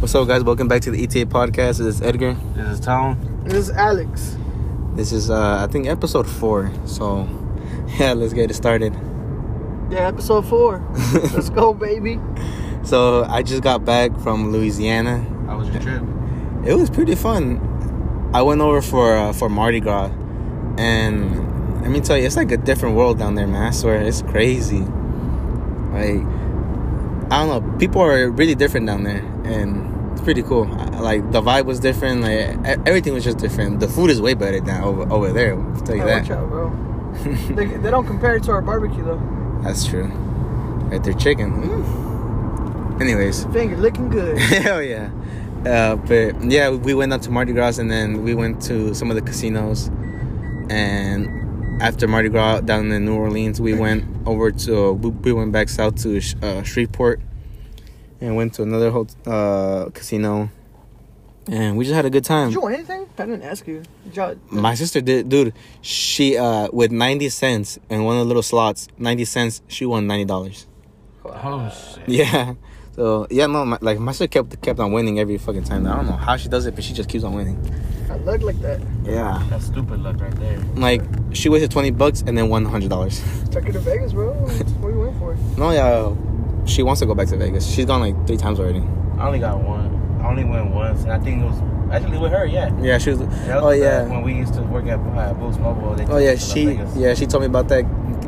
What's up, guys? Welcome back to the ETA podcast. This is Edgar. This is Tom. This is Alex. This is, uh, I think, episode four. So, yeah, let's get it started. Yeah, episode four. Let's go, baby. So, I just got back from Louisiana. How was your trip? It was pretty fun. I went over for uh, for Mardi Gras, and let me tell you, it's like a different world down there, man. I swear, it's crazy. Like, I don't know, people are really different down there, and it's pretty cool. Like the vibe was different, like everything was just different. The food is way better than over over there. I'll tell you Oh, that. watch out, bro. they, they don't compare it to our barbecue though. That's true. Right there, chicken. Mm. Anyways, Finger looking good. hell yeah. Uh, but yeah, we went out to Mardi Gras and then we went to some of the casinos. And after Mardi Gras down in New Orleans, we went over to we, we went back south to uh, Shreveport and went to another hot- uh, casino. And we just had a good time. Did you want anything? I didn't ask you. Did y'all- My sister did, dude. She uh with ninety cents in one of the little slots, ninety cents. She won ninety dollars. Oh shit. Yeah. So yeah, no, my, like my sister kept kept on winning every fucking time. I don't know how she does it, but she just keeps on winning. I look like that. Yeah. That's stupid luck right there. Like she wasted twenty bucks and then won hundred dollars. Took her to Vegas, bro. What are you waiting for? No, yeah. She wants to go back to Vegas. She's gone like three times already. I only got one. I only went once, and I think it was actually with her. Yeah. Yeah, she was. That was Oh the- yeah. When we used to work at uh, Boost Mobile. They Oh yeah, she Vegas. yeah she told me about that.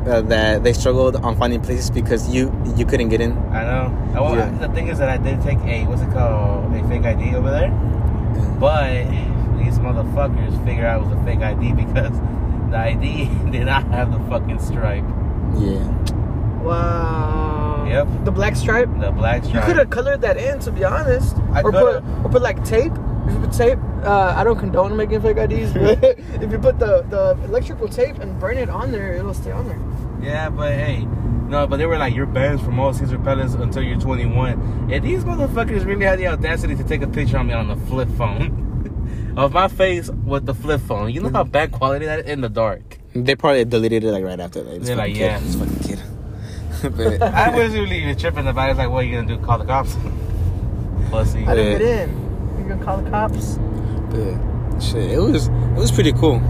Uh, that they struggled on finding places because you you couldn't get in. I know. I, well, Yeah. The thing is that I did take a what's it called a fake ID over there, but these motherfuckers figured out it was a fake ID because the ID did not have the fucking stripe, Yeah. Wow. Yep. The black stripe. the black stripe. You could have colored that in, to be honest. I or put coulda. or put like tape. If you put tape, uh, I don't condone making fake IDs, but if you put the, the electrical tape and burn it on there, it'll stay on there. Yeah, but hey, no, but they were like, you're banned from all Caesar Palace until you're 21. And these motherfuckers really had the audacity to take a picture of me on the flip phone. of my face with the flip phone. You know how bad quality that is in the dark. They probably deleted it like right after. Like, this They're fucking like, kid, yeah. this fucking kid. but I wasn't really even tripping about it. It's like, what are you gonna do? Call the cops? Pussy. I didn't Yeah. get in. You gonna call the cops? But shit, it was it was pretty cool.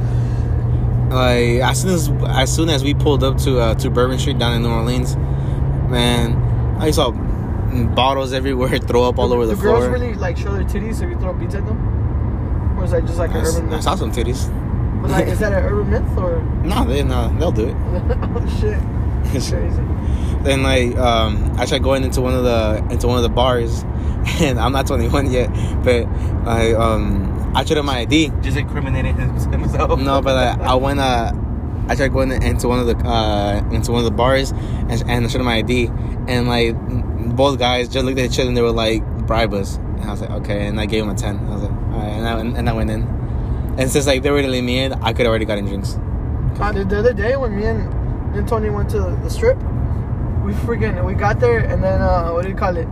Like as soon as as soon as we pulled up to uh, to Bourbon Street down in New Orleans, man, I saw bottles everywhere, throw up all over the, the floor. girls really like show their titties so you throw beads at them? Or is that just like I, an s- urban I myth? saw some titties. But like, is that an urban myth or? No, they no, they'll do it. oh shit! Crazy. then like um, I tried going into one of the into one of the bars, and I'm not 21 yet, but I um I showed him my ID. Just incriminating himself. No, but uh, I went. Uh, I tried going into one of the uh, into one of the bars and, and I showed him my ID, and like both guys just looked at each other and they were like bribe us, and I was like okay, and I gave him a ten. I was like all right, and I and I went in, and since like they were letting me in, I could already gotten drinks. Uh, the, the other day when me and, and Tony went to the strip, we freaking we got there and then uh, what do you call it?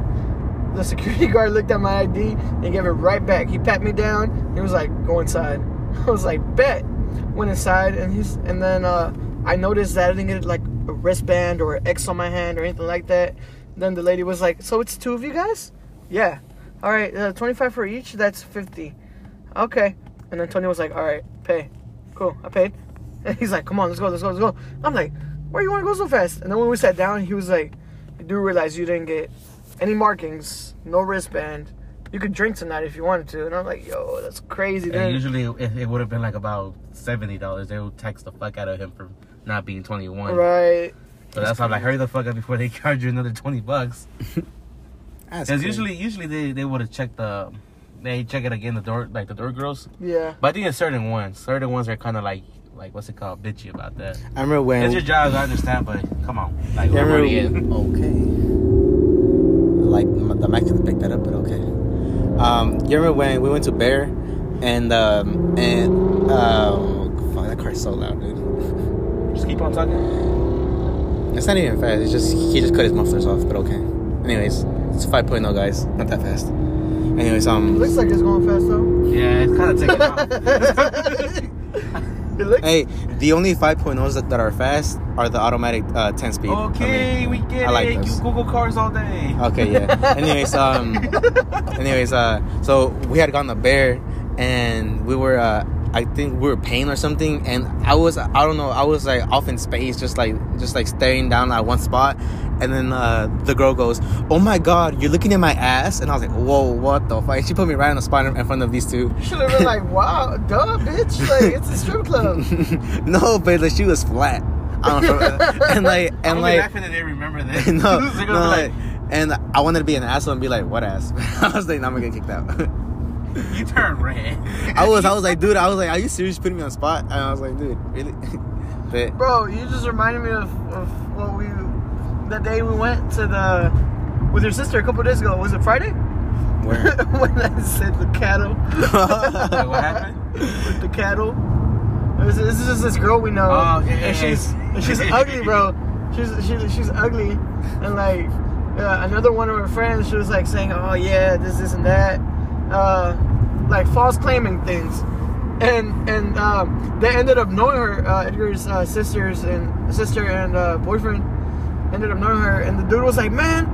The security guard looked at my ID and gave it right back. He pat me down. He was like, "Go inside." I was like, "Bet." Went inside and he's and then uh, I noticed that I didn't get like a wristband or X on my hand or anything like that. Then the lady was like, "So it's two of you guys?" Yeah. All right, uh, twenty five for each. That's fifty. Okay. And then Tony was like, "All right, pay." Cool. I paid. And he's like, "Come on, let's go, let's go, let's go." I'm like, "Where you want to go so fast?" And then when we sat down, he was like, "I do realize you didn't get any markings, no wristband. You could drink tonight if you wanted to." And I'm like, "Yo, that's crazy." And usually it, it would have been like about seventy dollars. They would tax the fuck out of him for not being twenty one. right. So that's why I'm like, hurry the fuck up before they charge you another twenty bucks. That's Because usually, usually they, they would have checked the, they check it again the door like the door girls. Yeah. But I think it's certain ones. Certain ones are kind of like like what's it called, bitchy about that. I remember when. It's your job, I understand, but come on, like I we're remember already okay. Like the mic didn't pick that up, but okay. Um, you remember when we went to Bear, and um, and uh, fuck that car's so loud, dude. Just keep on talking. It's not even fast. It's just he just cut his mufflers off, but okay. Anyways, it's 5.0, guys. Not that fast. Anyways, um, Looks like it's going fast though. Yeah, it's kind of taking off. Hey, the only 5.0s that, that are fast are the automatic uh, 10 speed. I Okay, mean, we get I like it. those. You Google cars all day. Okay, yeah. anyways, um, anyways, uh, so we had gone to Bear, and we were, uh, I think we were paying or something, and I was, I don't know, I was like off in space, just like, just like staring down at one spot, and then uh, the girl goes, "Oh my God, you're looking at my ass," and I was like, "Whoa, what the fuck?" She put me right on the spot in in front of these two. You should have been like, wow, duh, bitch. Like, it's a strip club. no, but like she was flat. I don't know, and like, I'm and like. laughing that they remember that. no, They're no, gonna like, and I wanted to be an asshole and be like, "What ass?" I was like, "No, I'm gonna get kicked out." you turn red. I was, I was like, "Dude," I was like, "Are you serious putting me on the spot?" And I was like, "Dude, really?" but Bro, you just reminded me of, of what we, the day we went to the, with your sister a couple days ago. Was it Friday? where? when I said the cattle. Like, what happened? with the cattle. Was- This is just this girl we know, Oh, okay. and she's and she's ugly, bro. She's she's she's ugly, and like uh, another one of her friends, she was like saying, "Oh yeah, this, this, and that," uh, like false claiming things, and and um, they ended up knowing her. Uh, Edgar's uh, sisters and sister and uh, boyfriend ended up knowing her, and the dude was like, "Man,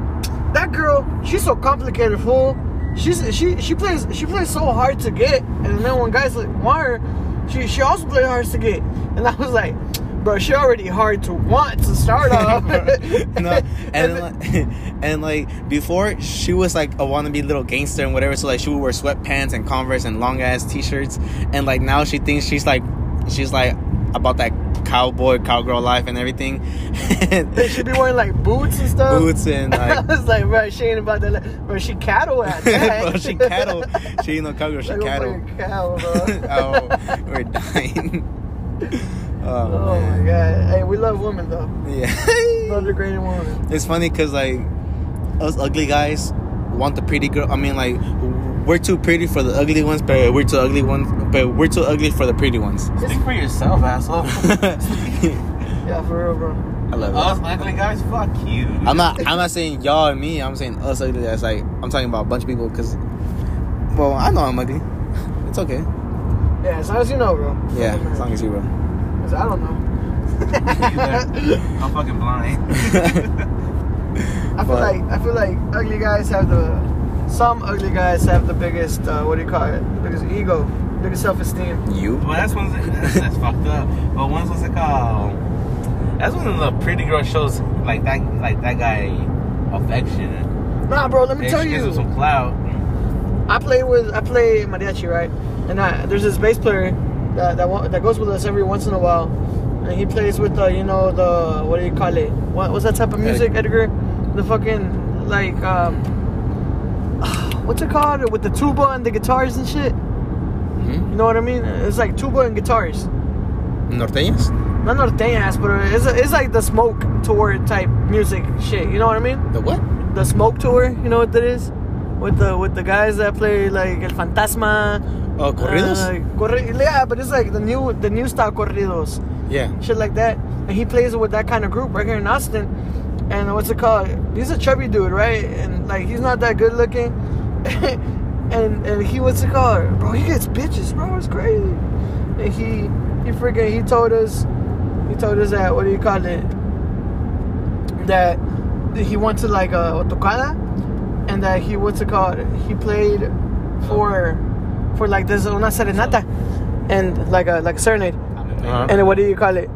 that girl, she's so complicated, fool. She's she she plays she plays so hard to get, and then when guys like want her, she she also plays hard to get." And I was like, "Bro, she already hard to want to start off." no, and then, like, and like before she was like a wannabe little gangster and whatever. So like she would wear sweatpants and Converse and long ass t-shirts, and like now she thinks she's like she's like about that cowboy cowgirl life and everything. they should be wearing like boots and stuff. Boots and like, I was like, bro, she ain't about that. li- Bro, she cattle at that. Bro, she cattle. She ain't no cowgirl. She Like cattle. cow, oh, we're dying. Oh, Oh my god. Hey, we love women though. Yeah. Love the great woman. It's funny because like us ugly guys want the pretty girl. I mean, like we're too pretty for the ugly ones, but we're too ugly ones. But we're too ugly for the pretty ones. Speak for yourself, asshole. Yeah, for real, bro. I love Us it. ugly guys, fuck you. I'm not. I'm not saying y'all and me. I'm saying us ugly guys. Like I'm talking about a bunch of people. Cause, well, I know I'm ugly. It's okay. Yeah, as long as you know, bro. Yeah, as long as you bro. 'Cause I don't know. I'm fucking blind. I feel But- like I feel like ugly guys have the some ugly guys have the biggest uh, what do you call it? Biggest ego, biggest self esteem. You. well, that's one. That's, that's fucked up. But once what's it called? That's when the pretty girl shows like that, like that guy affection. Nah, bro. Let me And tell she gives him you, some clout. I play with I play mariachi, right? And I, there's this bass player that that, that goes with us every once in a while, and he plays with the you know the what do you call it? What, what's that type of music, Edgar? The fucking like um, what's it called? With the tuba and the guitars and shit. Hmm? You know what I mean? It's like tuba and guitars. Norteñas. Not norteñas, but it's, it's like the smoke tour type music shit. You know what I mean? The what? The smoke tour. You know what that is? With the with the guys that play like El Fantasma. Oh, corridos. Uh, corri- yeah, but it's like the new the new style corridos, yeah. shit like that. And he plays with that kind of group right here in Austin. And what's it called? He's a chubby dude, right? And like he's not that good looking. and and he what's it called? Bro, he gets bitches, bro. It's crazy. And he he freaking he told us he told us that what do you call it? That he went to like a tocada and that he what's it called? He played for for like this una serenata and like a like a serenade. Uh-huh. And what do you call it?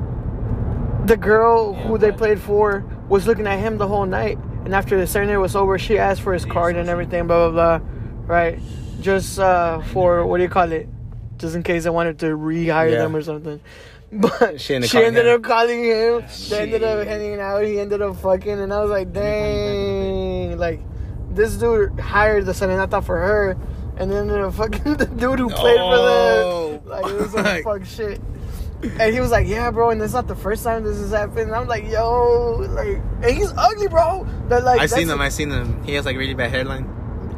The girl who they played for was looking at him the whole night. And after the serenade was over, she asked for his card and everything, blah blah blah. Right? Just uh, for what do you call it? Just in case I wanted to rehire Yeah. them or something. But She she ended ended, calling him. up calling him. They ended up hanging out. He ended up fucking, and I was like, dang, like this dude hired the serenata for her, and then the fucking the dude who played No. for them, like it was some Like- fuck shit. And he was like, "Yeah, bro," and it's not the first time this has happened. And I'm like, "Yo, like, and he's ugly, bro." That like, I that's seen a- him. I seen him. He has like really bad hairline.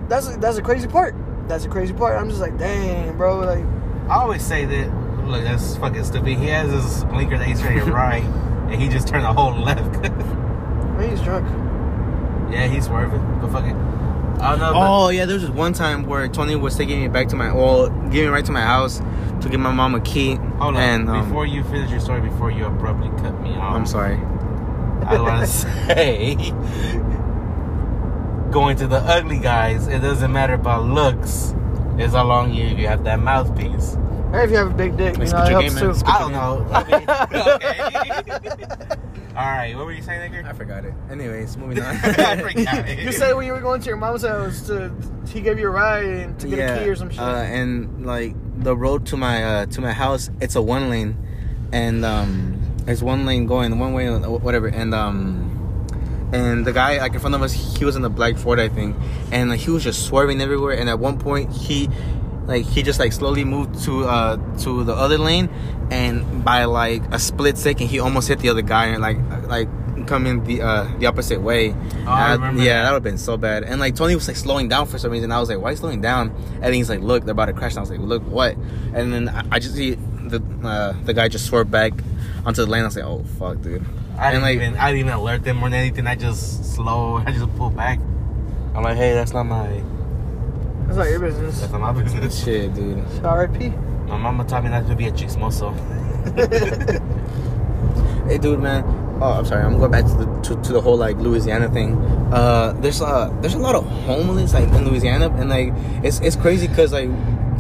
That's that's a crazy part. That's a crazy part. I'm just like, dang, bro. Like, I always say that. Look, that's fucking stupid. He has his blinker that he's turning right, and he just turned the whole left. man, he's drunk. yeah, he's swerving. But fucking, Oh no. Oh yeah, there was this one time where Tony was taking me back to my well, getting me right to my house to give my mom a key. but, hold on. and um, before you finish your story, before you abruptly cut me off, I'm sorry. I want to say, going to the ugly guys, it doesn't matter about looks. It's how long you you have that mouthpiece. Hey, if you have a big dick, you know, it helps too. I don't know. I mean, okay. All right. What were you saying, I forgot it. Anyways, moving on. I forgot it. You said when you were going to your mom's house to he gave you a ride and to get a key or some shit. Uh, and like the road to my uh, to my house, it's a one lane, and um, it's one lane going one way, whatever. And um, and the guy like in front of us, he was in the black Ford, I think, and like, he was just swerving everywhere. And at one point, he like he just like slowly moved to uh to the other lane, and by like a split second, he almost hit the other guy and like like coming the uh the opposite way. Oh, I Uh, remember yeah, that. that would have been so bad. And like Tony was like slowing down for some reason. I was like, why are you slowing down? And he's like, look, they're about to crash. And I was like, look, what? And then I, I just see the uh, the guy just swerved back onto the lane. I was like, oh fuck, dude. I didn't and like, even I didn't even alert them or anything. I just slow. I just pulled back. I'm like, hey, that's not my It's not your business. that's not my business. shit, dude. R.I.P. My mama taught me not to be a chismoso. Hey, dude, man. Oh, I'm sorry. I'm going back to the to, to the whole like Louisiana thing. Uh, there's uh there's a lot of homeless like in Louisiana, and like it's it's crazy because like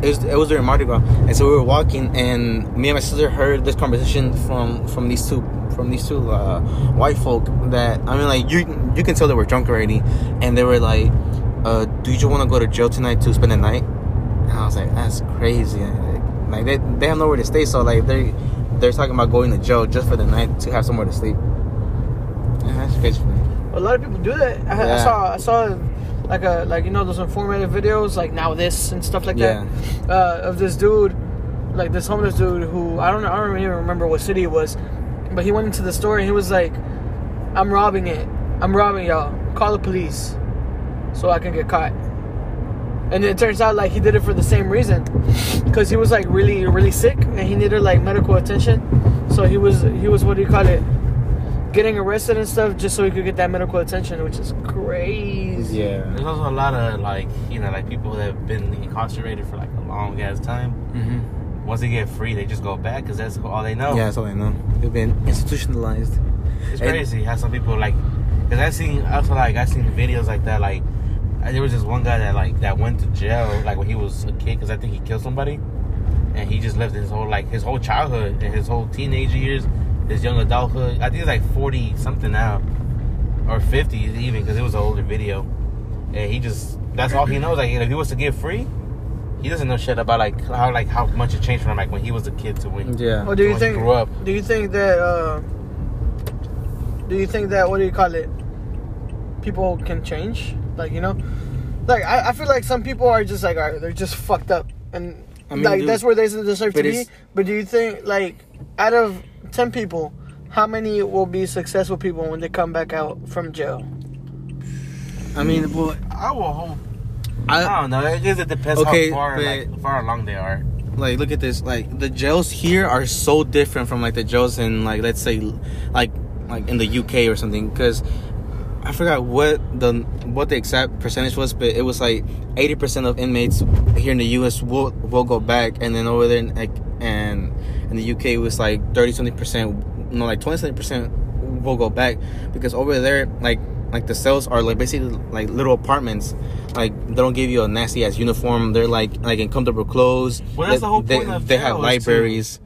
it was, it was during Mardi Gras, and so we were walking, and me and my sister heard this conversation from from these two from these two uh, white folk that I mean like you you can tell they were drunk already, and they were like, uh, "Do you just want to go to jail tonight to spend the night?" And I was like, "That's crazy." Like they they have nowhere to stay, so like they they're talking about going to jail just for the night to have somewhere to sleep. Yeah, that's crazy for me. A lot of people do that. I, I saw I saw like a like you know those informative videos like now this and stuff like Yeah. that uh, of this dude like this homeless dude who I don't know I don't even remember what city it was, but he went into the store and he was like, "I'm robbing it. I'm robbing y'all. Call the police, so I can get caught." And it turns out like he did it for the same reason, because he was like really really sick and he needed like medical attention. So he was he was what do you call it? Getting arrested and stuff just so he could get that medical attention, which is crazy. Yeah. There's also a lot of like you know like people that have been incarcerated for like a long ass time. Mm-hmm. Once they get free, they just go back because that's all they know. Yeah, that's all they know. They've been institutionalized. It's And- crazy how some people like, cause I seen also like I seen videos like that. Like I- there was this one guy that like that went to jail like when he was a kid, cause I think he killed somebody, and he just lived his whole like his whole childhood and his whole teenage years, his young adulthood. I think he's like forty something now, or fifty even, cause it was an older video, and he just that's all he knows. Like if he was to get free. He doesn't know shit about like how like how much it changed from like when he was a kid to when Yeah. Well, do you you think? grew up. Do you think that? uh Do you think that? What do you call it? People can change, like you know, like I, I feel like some people are just like, all right, they're just fucked up, and I mean, like dude, that's where they deserve to be. But do you think, like, out of ten people, how many will be successful people when they come back out from jail? I mean, well, I will hope. I I don't know. I guess it depends Okay, how far but- like far along they are. like look at this. Like the jails here are so different from like the jails in like let's say like like in the UK or something. Because I forgot what the what the exact percentage was, but it was like eighty percent of inmates here in the US will will go back, and then over there in, like and in the UK it was like thirty something percent, no like twenty something percent will go back because over there like like the cells are like basically like little apartments. Like they don't give you a nasty ass uniform. They're like like in comfortable clothes. Well, that's They- the whole they, point of They have jail is to- libraries,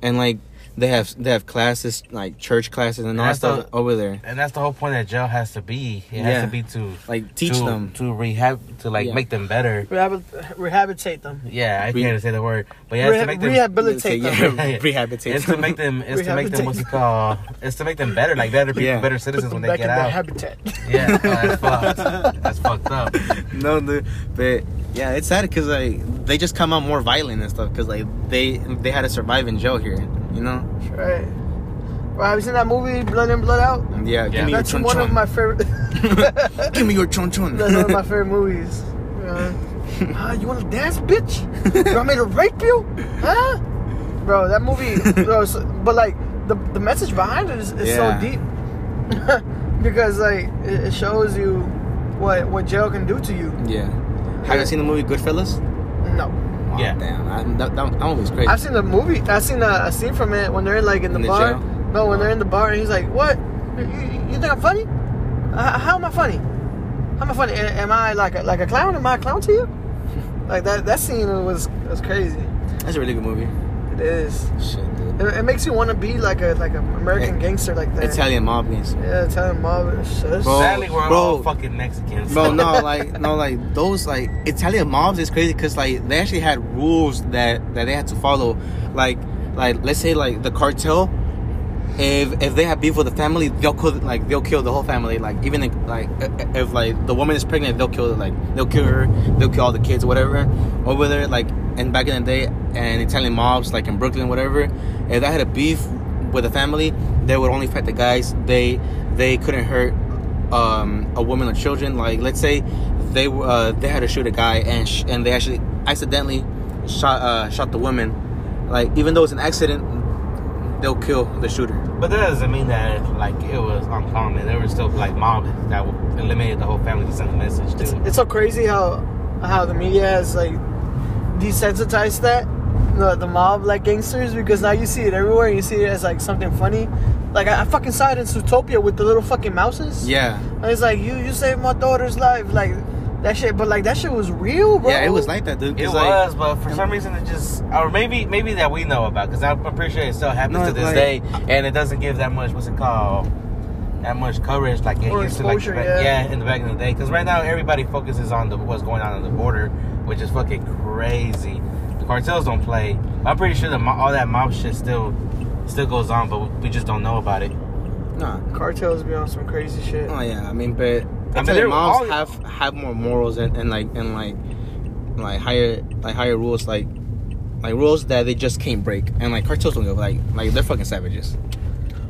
and like they have they have classes like church classes and all that That's the- stuff over there. And that's the whole point that jail has to be. It Yeah. has to be to Like teach to, them. to rehab to like Yeah. make them better. Rehab- rehabilitate them. Yeah, I Re- can't even say the word, but it has Reha- to make them. rehabilitate Yeah, them. Yeah. rehabilitate. It's to make them. It's to make them. What's it Rehabilitate. called? It's to make them better, like better people, Yeah. better citizens when they back get in their out. habitat. Yeah, oh, that's fucked. That's fucked up. no, dude, but yeah, it's sad because like they just come out more violent and stuff because like they they had to survive in jail here, you know. right. Well, have you seen that movie Blood In Blood Out? Yeah, Yeah. give me your That's chon one of my favorite. Give me your chon chon. That's one of my favorite movies. Uh, you want to dance, bitch? You want me to rape you? Huh? Bro, that movie. Bro, so- but like the the message behind it is, is Yeah. so deep because like it, it shows you what what jail can do to you. Yeah. Have you seen the movie Goodfellas? No. Oh, Yeah. Damn, I, that, that, that movie's crazy. I've seen the movie. I've seen a, a scene from it when they're like in the In the bar. jail? No, when they're in the bar and he's like, "What? You, you, you think I'm funny? Uh, how am I funny? How am I funny? A- Am I like a, like a clown? Am I a clown to you? like that that scene was was crazy. That's a really good movie. It is. Shit, dude. It, it makes you want to be like a like an American Eh, gangster like that. Italian mob games. Yeah, Italian mob. It's just, Bro. Sadly, we're bro. all fucking Mexicans. Bro, no, like no, like those like Italian mobs is crazy because like they actually had rules that that they had to follow. Like like let's say like the cartel, if if they have beef with the family, they'll kill like they'll kill the whole family. Like even if, like if, if like the woman is pregnant, they'll kill like they'll kill her, they'll kill all the kids, whatever. Over there, like and back in the day, and Italian mobs like in Brooklyn, whatever. If I had a beef with a family, they would only fight the guys. They they couldn't hurt um, a woman or children. Like let's say they uh, they had to shoot a guy and sh- and they actually accidentally shot uh, shot the woman. Like even though it's an accident, they'll kill the shooter. But that doesn't mean that like it was uncommon. There were still like mobs that eliminated the whole family to send a message it's, to. it's so crazy how how the media has like desensitized that the the mob like gangsters because now you see it everywhere you see it as like something funny. Like I, I fucking saw it in Zootopia with the little fucking mouses. Yeah, And it's like you you saved my daughter's life, like that shit. But like that shit was real, bro. yeah, it was like that, dude. It 'cause, was, like, but for some reason it just, or maybe maybe that we know about, because I'm pretty sure it still happens No, to this like- day, and it doesn't give that much. What's it called? That much coverage like it used to, like exposure, yeah. yeah, in the back in the day. Because right now everybody focuses on the what's going on on the border, which is fucking crazy. The cartels don't play. I'm pretty sure that all that mob shit still still goes on, but we just don't know about it. nah. Cartels be on some crazy shit. Oh yeah, I mean, but I mean, Italian they're mobs all- have have more morals and, and like and like like higher like higher rules like like rules that they just can't break and like cartels don't go like like they're fucking savages.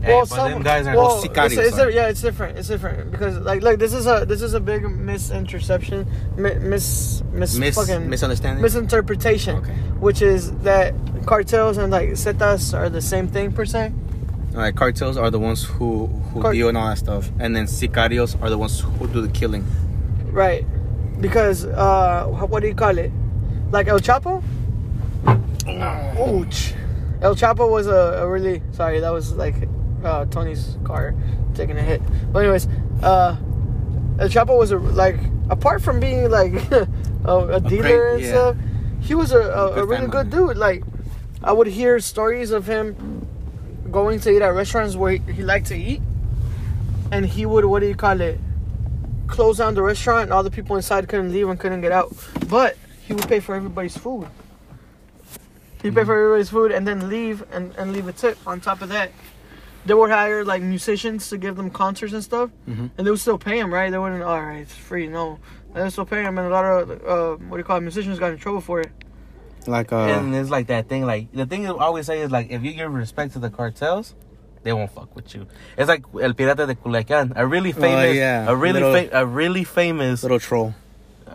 Well, but some them guys are well, sicarios, it's, it's, sorry. yeah, it's different. It's different because like look, this is a this is a big misinterception, mi- mis mis, Mis fucking misunderstanding. misinterpretation, Okay. which is that cartels and like zetas are the same thing per se. Like cartels are the ones who who Car- deal and all that stuff, and then sicarios are the ones who do the killing. Right. Because uh what do you call it? Like El Chapo? Ouch. El Chapo was a, a really sorry, that was like uh Tony's car taking a hit. But anyways, uh El Chapo was a like apart from being like a, a dealer great- and yeah. stuff, he was a, a, a Good really family. good dude. Like I would hear stories of him going to eat at restaurants where he, he liked to eat and he would what do you call it? close down the restaurant and all the people inside couldn't leave and couldn't get out. But he would pay for everybody's food. He'd pay for everybody's food and then leave and, and leave a tip on top of that. They would hire like musicians to give them concerts and stuff, Mhm. and they would still pay them, right? They wouldn't, all right, it's free. No, they would still pay them, and a lot of uh, what do you call it, musicians got in trouble for it. Like uh, and it's like that thing. Like the thing I always say is like if you give respect to the cartels, they won't fuck with you. It's like El Pirata de Culiacan, a really famous, Oh, yeah. a really Little- fa- a really famous, little troll.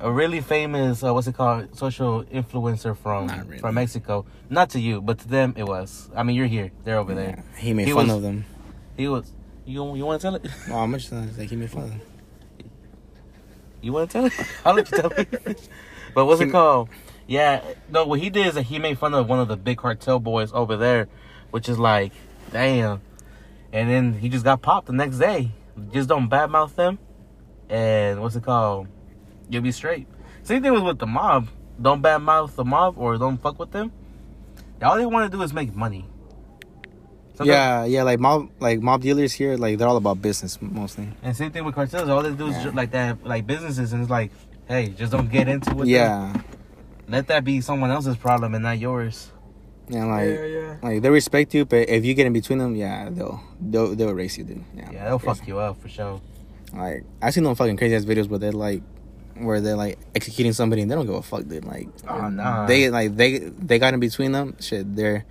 A really famous uh, what's it called social influencer from really. from Mexico. Not to you, but to them it was. I mean, you're here, they're over there. Yeah, he made He fun was- of them. He was. You you want to tell it? Oh, how much? uh, Like he made fun of them. You want to tell it? I'll let you tell it. but what's He- it called? Yeah, no. What he did is that he made fun of one of the big cartel boys over there, which is like, damn. And then he just got popped the next day. Just don't badmouth them, and what's it called? You'll be straight. Same thing with with the mob. Don't badmouth the mob or don't fuck with them. All they want to do is make money. Sometimes- Yeah, yeah, like mob, like mob dealers here, like they're all about business mostly. And same thing with cartels. All they do is Yeah. ju- like that, like businesses, and it's like, hey, just don't get into it. with them. Yeah, Let that be someone else's problem and not yours. and like, yeah, yeah. like they respect you, but if you get in between them, yeah, they'll they'll they'll erase you, dude. Yeah, Yeah, they'll fuck you up for sure. Like I seen them fucking crazy ass videos where they're like, where they're like executing somebody and they don't give a fuck, dude. Like, Oh, nah. they like they they got in between them. Shit, they're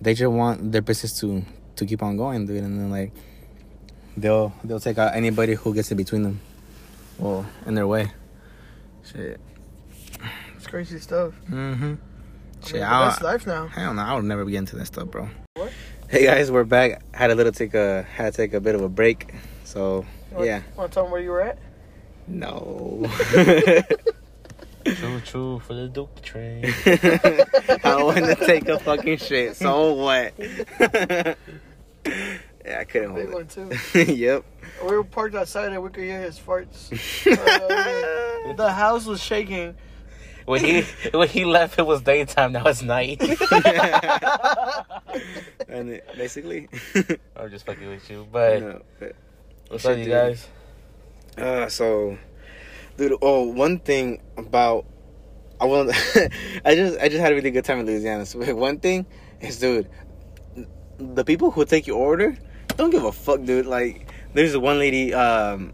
they just want their business to to keep on going, dude. And then like they'll they'll take out anybody who gets in between them, well, in their way. Shit. It's crazy stuff. Mm-hmm. I mean, Shit, I, that's life now. Hell no, I would never get into that stuff, bro. What? Hey guys, we're back. Had a little take a had to take a bit of a break. So wanna- yeah, Want to tell them where you were at? No. Choo choo for the Duke train. I want to take a fucking shit. So what? yeah, I couldn't Big hold one too. yep. We were parked outside and we could hear his farts. Uh, the house was shaking. When he when he left, it was daytime. Now it's night. and it, basically, I'm just fucking with you, but no, what's up, you dude. guys? Uh, so, dude. Oh, one thing about I want. I just I just had a really good time in Louisiana. So one thing is, dude, the people who take your order don't give a fuck, dude. Like, there's one lady um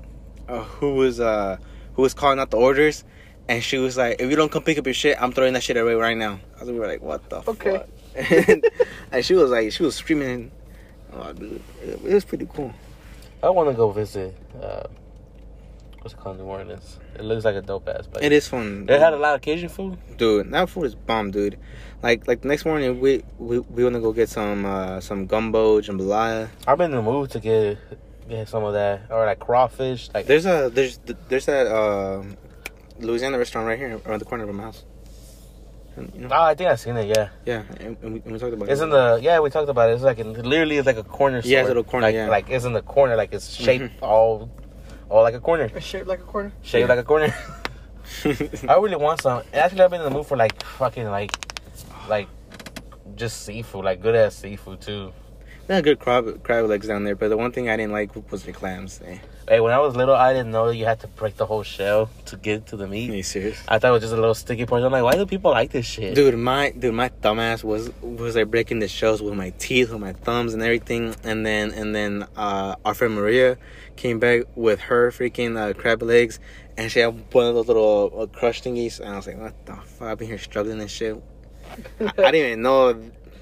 uh, who was uh who was calling out the orders. And she was like, "If you don't come pick up your shit, I'm throwing that shit away right now." I was we were like, "What the Okay. fuck?" and, and she was like, she was screaming. Oh, dude, it, it was pretty cool. I want to go visit. Uh, what's it called, New Orleans? It looks like a dope ass place. It is fun. They had a lot of Cajun food. dude that food is bomb dude like like the next morning we we, we want to go get some uh some gumbo jambalaya I've been in the mood to get get some of that or like crawfish. Like there's a there's there's that uh louisiana restaurant right here around the corner of my house and, you know, oh, I think I've seen it. Yeah, yeah and, and we, and we talked about it's it in the yeah we talked about it. It's like in, literally it's like a corner. Yeah, it's store. a little corner, Like, yeah. like it's in the corner. Like it's shaped Mhm. all all like a corner, It's shaped like a corner. shaped Yeah. like a corner. I really want some. Actually, I've been in the mood for like fucking like like just seafood, like good ass seafood too. They had good crab crab legs down there but the one thing i didn't like was the clams eh. Hey, when I was little, I didn't know you had to break the whole shell to get to the meat. are you serious I thought it was just a little sticky point. I'm like, why do people like this shit? Dude, my dude, my dumbass was was like breaking the shells with my teeth, with my thumbs and everything, and then and then uh, our friend Maria came back with her freaking uh, crab legs, and she had one of those little uh, crush thingies, and I was like, what the fuck? I've been here struggling and shit. I, I didn't even know.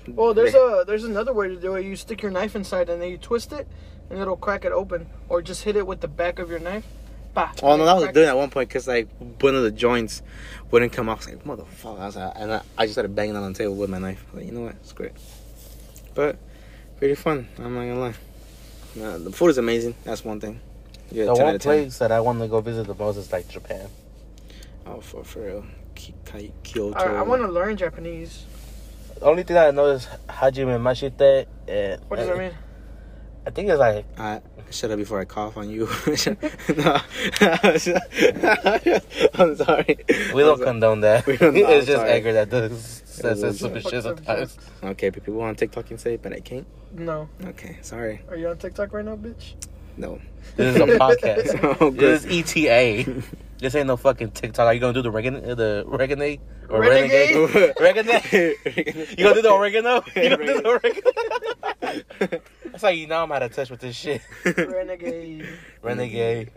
Well, there's a there's another way to do it. You stick your knife inside and then you twist it, and it'll crack it open, or just hit it with the back of your knife. Bah, Oh no, that was doing it. at one point because like one of the joints wouldn't come off. I was like, motherfucker! I was like, and I, I just started banging on the table with my knife. Like, you know what? It's great, but pretty fun. I'm not gonna lie. Nah, the food is amazing. That's one thing. Yeah, the 10 out one of 10. place that I want to go visit the most is like Japan. Oh, for for real. Ki- Ki- Kyoto. I, I want to learn Japanese. The only thing I know is Hajime Mashite. Eh, and What does that eh, mean? I think it's like I shut up before I cough on you. no. I'm sorry. we don't condone that. We don't- I'm it's just sorry. Edgar that does says I'm that stupid shit sometimes. Okay, but people on TikTok can say it, but I can't. No. Okay, sorry. Are you on TikTok right now, bitch? No. This is a podcast. Oh, good. This is ETA. This ain't no fucking TikTok. Are you gonna do the regan the reganade or Renegade? renegade? Renegade? You gonna do the oregano? You gonna do the oregano? That's how you know I'm out of touch with this shit. Renegade. Renegade.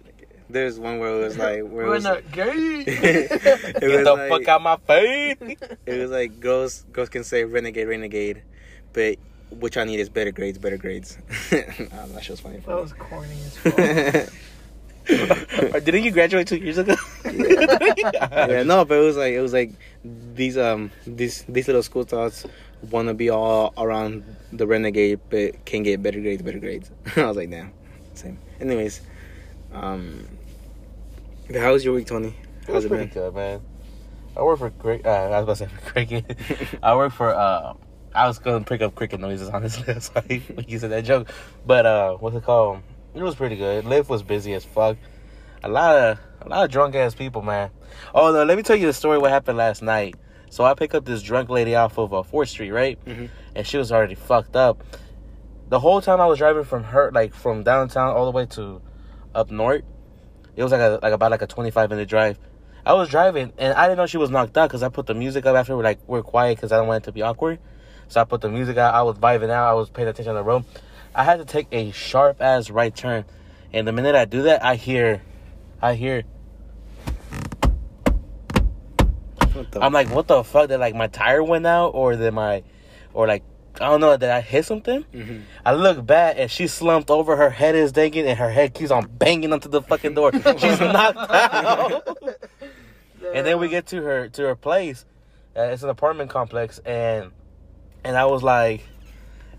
There's one where it was like where it was, Renegade. it Get the like, fuck out my face. It was like girls girls can say renegade renegade, but what y'all need is better grades better grades. um, that shit was funny. that was corny as fuck. Or Didn't you graduate two years ago? yeah, no, but it was like it was like these um these these little school thoughts want to be all around the renegade, but can get better grades, better grades. I was like, damn, same. Anyways, um, how was your week, Tony? It was How's it pretty been? good, man. I work for cricket. Uh, I was about to say for cricket. I work for. Uh, I was gonna pick up cricket noises honestly. That's why you said that joke. But uh, what's it called? It was pretty good. Lyft was busy as fuck. A lot of a lot of drunk ass people, man. Oh no, let me tell you the story. What happened last night? So I pick up this drunk lady off of uh, Fourth Street, right? Mhm. And she was already fucked up. The whole time I was driving from her, like from downtown all the way to up north, it was like a like about like a twenty five minute drive. I was driving and I didn't know she was knocked out because I put the music up after we're like we're quiet because I don't want it to be awkward. So I put the music out. I was vibing out. I was paying attention on the road. I had to take a sharp ass right turn, and the minute I do that, I hear, I hear. I'm like, what the fuck? That like my tire went out, or that my, or like I don't know, did I hit something? Mhm. I look back and she slumped over. Her head is dangling, and her head keeps on banging onto the fucking door. She's knocked out. and then we get to her to her place. Uh, it's an apartment complex, and and I was like,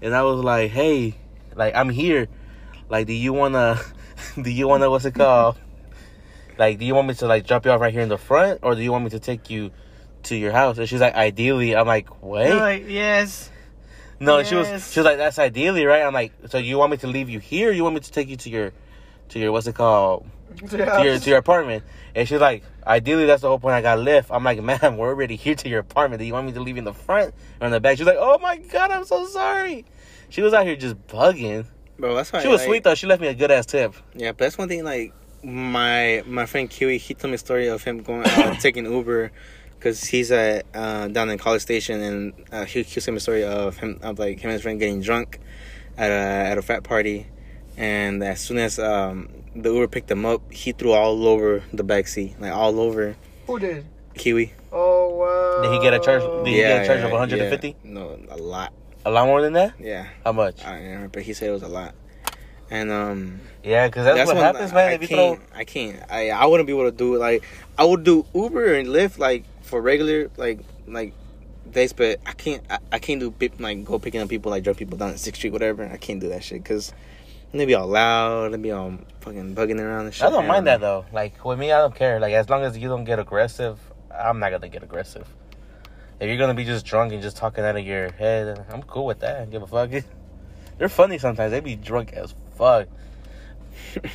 and I was like, hey, like I'm here. Like, do you wanna, do you wanna what's it called? Like, do you want me to like drop you off right here in the front, or do you want me to take you to your house? And she's like, ideally. I'm like, wait. You're like, yes. no, she was she was like, that's ideally, right? I'm like, so you want me to leave you here? Or you want me to take you to your to your what's it called to your to your apartment? And she's like, ideally, that's the whole point. I got Lyft. I'm like, ma'am, we're already here to your apartment. Do you want me to leave in the front or in the back? She's like, oh my god, I'm so sorry. She was out here just bugging. Bro, that's why She was like, sweet though. She left me a good ass tip. Yeah, but that's one thing. Like my my friend Kiwi, he told me a story of him going uh, taking Uber because he's at uh, down in College Station, and uh, he he told me a story of him of like him and his friend getting drunk at a at a frat party, and as soon as um, the Uber picked him up, he threw all over the back seat, like all over Who did? Kiwi. Oh wow. Did he get a charge- did he get a charge of 150? yeah. No, a lot. A lot more than that. Yeah, How much? I don't remember, but he said it was a lot. And um, Yeah, because that's, what happens, I- man. I if you throw, can't, I can't. I I wouldn't be able to do it. Like I would do Uber and Lyft like for regular like like days, but I can't. I, I can't do like go picking up people like drug people down at Sixth Street, whatever. I can't do that shit because they be all loud. They be all fucking bugging around and shit. I don't man. mind that though. Like with me, I don't care. Like as long as you don't get aggressive, I'm not gonna get aggressive. If you're gonna be just drunk and just talking out of your head, I'm cool with that. I don't give a fuck. They're funny sometimes. They be drunk as fuck. but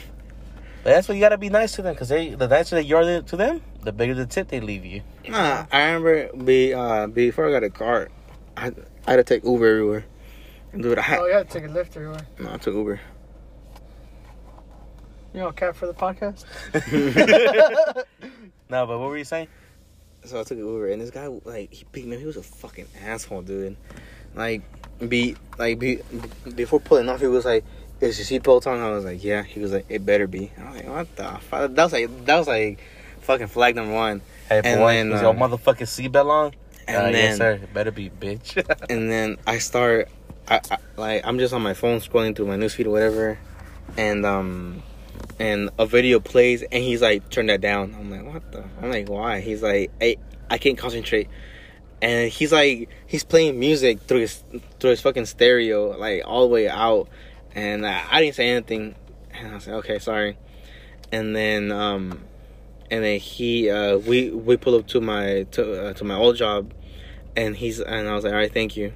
that's what you gotta be nice to them, cause they the nicer that you are to them, the bigger the tip they leave you. Nah, I remember be uh before I got a car, I I had to take Uber everywhere. Dude, I had, Oh yeah, take a Lyft everywhere. no, I took Uber. You know, cat for the podcast. No, but what were you saying? So I took an Uber, and this guy like he picked me. up. He was a fucking asshole, dude. Like, be like be before pulling off, he was like, "Is your seatbelt on?" I was like, "Yeah." He was like, "It better be." I was like, "What the fuck?" That was like that was like fucking flag number one. Hey, And one, then, is your um, motherfucking seatbelt on? And uh, then yes, sir. It better be, bitch. and then I start, I, I like I'm just on my phone scrolling through my newsfeed or whatever, and um, and a video plays, and he's like, turn that down. I'm like, what the? I'm like, why? He's like, hey, I can't concentrate, and he's like, he's playing music through his through his fucking stereo, like all the way out, and I, I didn't say anything, and I was like, okay, sorry, and then um. And then he, uh, we we pull up to my to uh, to my old job, and he's and I was like, all right, thank you.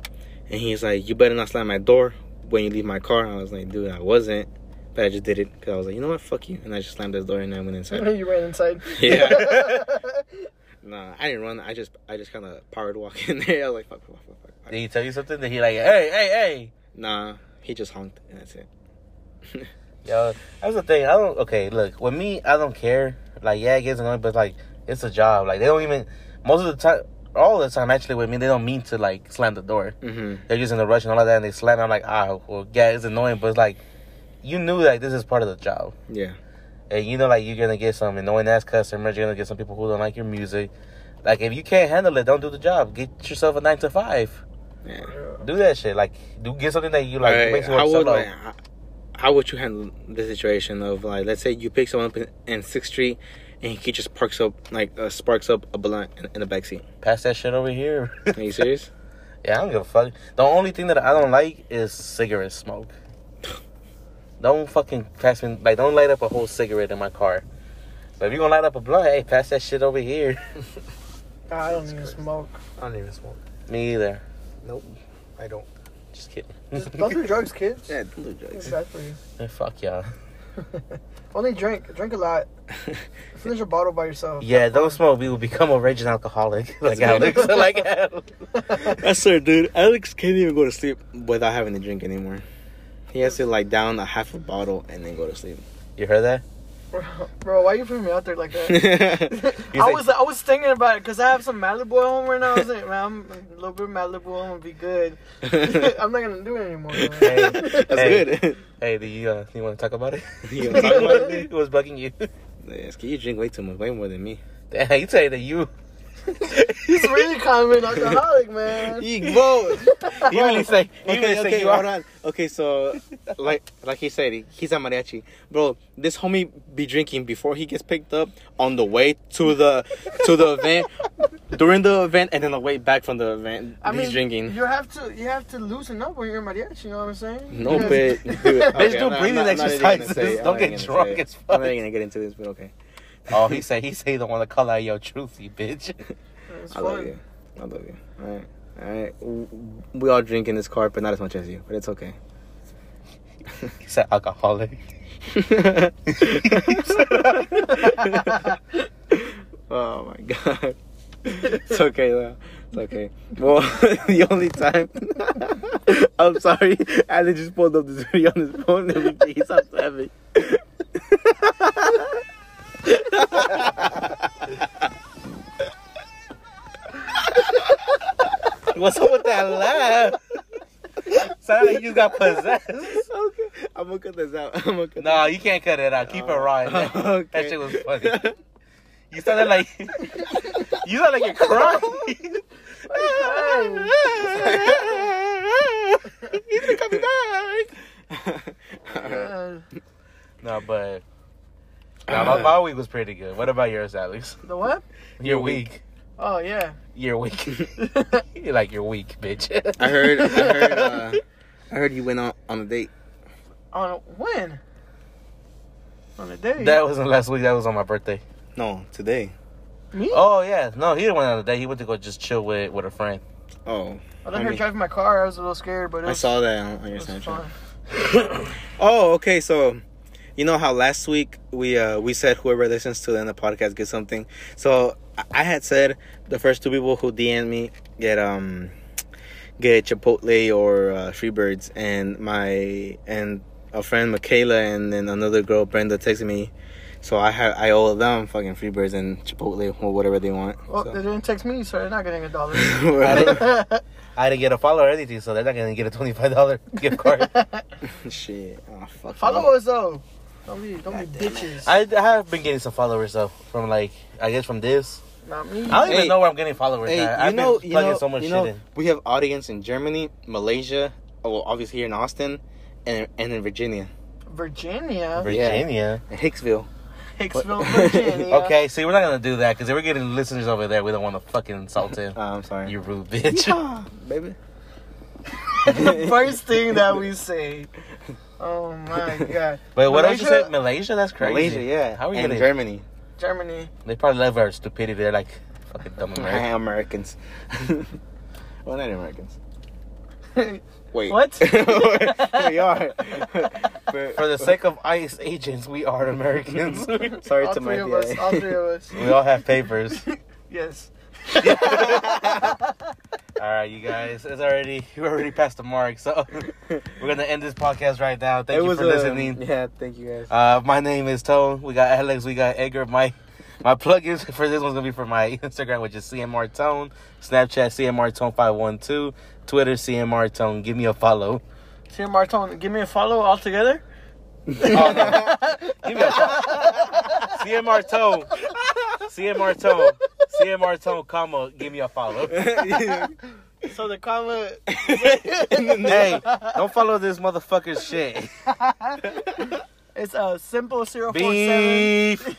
And he's like, you better not slam my door when you leave my car. I was like, dude, I wasn't, but I just did it because I was like, you know what, fuck you, and I just slammed his door and I went inside. you ran inside. Yeah. nah, I didn't run. I just I just kind of powered walk in there. I was like, fuck, fuck, fuck, fuck, fuck. Did he tell you something? Did he like, hey, hey, hey? Nah, he just honked and that's it. Yo, that's the thing. I don't. Okay, look, with me, I don't care. Like, yeah, it gets annoying, but like, it's a job. Like, they don't even. Most of the time, all the time, actually, with me, they don't mean to like slam the door. hmm They're just in a rush and all of that, and they slam. I'm like, ah, well, yeah, it's annoying, but it's like, you knew like this is part of the job, Yeah. and you know like you're gonna get some annoying ass customers. You're gonna get some people who don't like your music. Like, if you can't handle it, don't do the job. Get yourself a nine to five. Yeah. Do that shit. Like, do get something that you like. Alright, makes you how would like, how would you handle the situation of like, let's say you pick someone up in, in Sixth Street, and he just parks up like uh, sparks up a blunt in, in the backseat. Pass that shit over here. Are you serious? Yeah, I don't give a fuck. The only thing that I don't like is cigarette smoke. Don't fucking pass me like don't light up a whole cigarette in my car. But if you gonna light up a blunt, hey, pass that shit over here. I don't even smoke. I don't even smoke. me either. Nope, I don't. Just kidding. Don't do drugs, kids. Yeah, don't do drugs. It's bad for you. Man, fuck y'all. Only drink. Drink a lot. Finish a bottle by yourself. Yeah, don't smoke. We will become a raging alcoholic like Alex. like Alex. That's sir, dude. Alex can't even go to sleep without having to drink anymore. He has to like down a half a bottle and then go to sleep. You heard that? Bro, bro, why you putting me out there like that? I like- was I was thinking about it because I have some Malibu at home right now. I was like, man, I'm a little bit Malibu. I'm gonna be good. I'm not gonna do it anymore. Hey, That's Hey. good. Hey, do you uh, you want to talk about it? You wanna talk about it? it was bugging you. yes, you drink way too much, way more than me. Damn, you say that you. He's really kind of an alcoholic, man. He both. You really say. You Okay, really say okay, you hold are. on. Okay, so like like he said, he- he's a mariachi, bro. This homie be drinking before he gets picked up on the way to the to the event, during the event, and then the way back from the event. I he's mean, drinking. You have to you have to loosen up when you're mariachi. You know what I'm saying? No, Because- but dude, Bitch, do I'm breathing I'm not even gonna exercises. Don't get drunk say- as I'm not even gonna get into this, but okay. Oh, he said he said he don't want to call out your truth, you bitch. I love you. I love you. All right. All right. We all drink in this car, but not as much as you. But it's okay. He said alcoholic. oh my god. It's okay though. It's okay. Well, the only time I'm sorry, Ali just pulled up this video on his phone and he stopped laughing. What's up with that laugh? Sound like you got possessed. okay, I'm gonna cut this out. I'm gonna cut No, you can't cut it out. Keep it raw. in there. Okay. That shit was funny. You sounded like you sound like you're crying. He's come back. No, but no, my, my week was pretty good. What about yours, Alex? the what? Your week. Oh yeah. Your week. you're like your week, bitch. I heard. I heard. Uh, I heard you went on on a date. On a- when? On a day. That wasn't last week. That was on my birthday. No, today. Me? Oh yeah, no, he didn't went on a date. He went to go just chill with with a friend. Oh, I let I her mean- drive my car. I was a little scared, but it I was, saw that on, on it your was Snapchat. fun. Oh, okay. So, you know how last week we uh we said whoever listens to the end of the podcast gets something. So I- I had said the first two people who DM me get um get Chipotle or uh, Freebirds, and my and a friend Michaela and then another girl Brenda texted me. So I have I owe them fucking Freebirds and Chipotle or whatever they want. Well, so. they didn't text me, so they're not getting a dollar. I didn't get a follow or anything, so they're not gonna get a twenty five dollar gift card. Shit. Oh fuck. Follow us though. Don't be, don't be God damn bitches. I, I have been getting some followers though from like I guess from this. not me. I don't Hey. even know where I'm getting followers. Hey, at. you I've know, been you plugging know, so much you know, shit in. we have audience in Germany, Malaysia, oh, well, obviously here in Austin, and and in Virginia, Virginia, Virginia. in Hicksville. Hicksville, Virginia. Okay, see, we're not gonna do that because we're getting listeners over there. We don't want to fucking insult them. Oh, I'm sorry. You rude bitch. Yeehaw, baby. the first thing that we say. Oh my god. But what else you Malaysia? said? Malaysia? That's crazy. Malaysia, yeah. How are you and gonna? Germany. Germany. They probably love our stupidity. They're like fucking dumb Americans. Americans. well, not Americans. Wait. What? we are. For the sake of ICE agents, we are Americans. Sorry all to three my of us. All three of us. we all have papers. Yes. All right, you guys. It's already we're already past the mark, so we're gonna end this podcast right now. Thank it you was for um, listening. Yeah, thank you guys. Uh, my name is Tone. We got Alex. We got Edgar. My my plugins for this one's gonna be for my Instagram, which is CMR Tone, Snapchat CMR Tone five one two, Twitter CMR Tone. Give me a follow. CMR Tone, give me a follow all together. Oh, no. Give me a. CMR Tone. CMR Tone. CMR Tone, comma. Give me a follow. So the comma. hey, don't follow this motherfucker's shit. It's a uh, simple 047. Beef.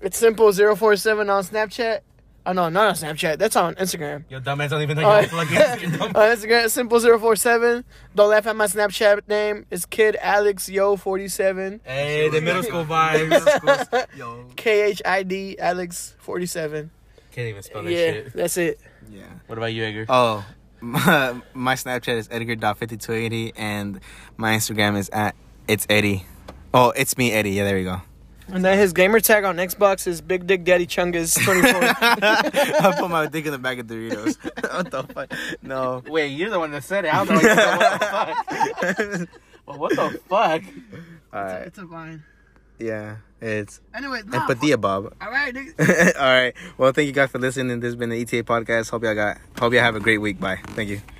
It's simple 047 on Snapchat. Oh no, not on Snapchat. That's on Instagram. Your dumbass don't even know Oh, your plugins. You dumb- on Instagram, simple 047. Don't laugh at my Snapchat name. It's Kid Alex Yo 47. Hey, the middle school vibes. Yo. K H I D Alex 47. Can't even spell that Yeah, shit. that's it. Yeah. What about you, Edgar? Oh, my, my Snapchat is edgar.5280 and my Instagram is at it's Eddie. Oh, it's me, Eddie. Yeah, there we go. And then his gamer tag on Xbox is Big Dick Daddy Chungus 24. I put my dick in the bag of Doritos. what the fuck? No. Wait, you're the one that said it. I don't know what the fuck. well, what the fuck? All right. it's a vine. Yeah, it's Anyway, nah, Empathia Bob. All right, all right. Well, thank you guys for listening. This has been the ETA podcast. Hope y'all got. Hope y'all have a great week. Bye. Thank you.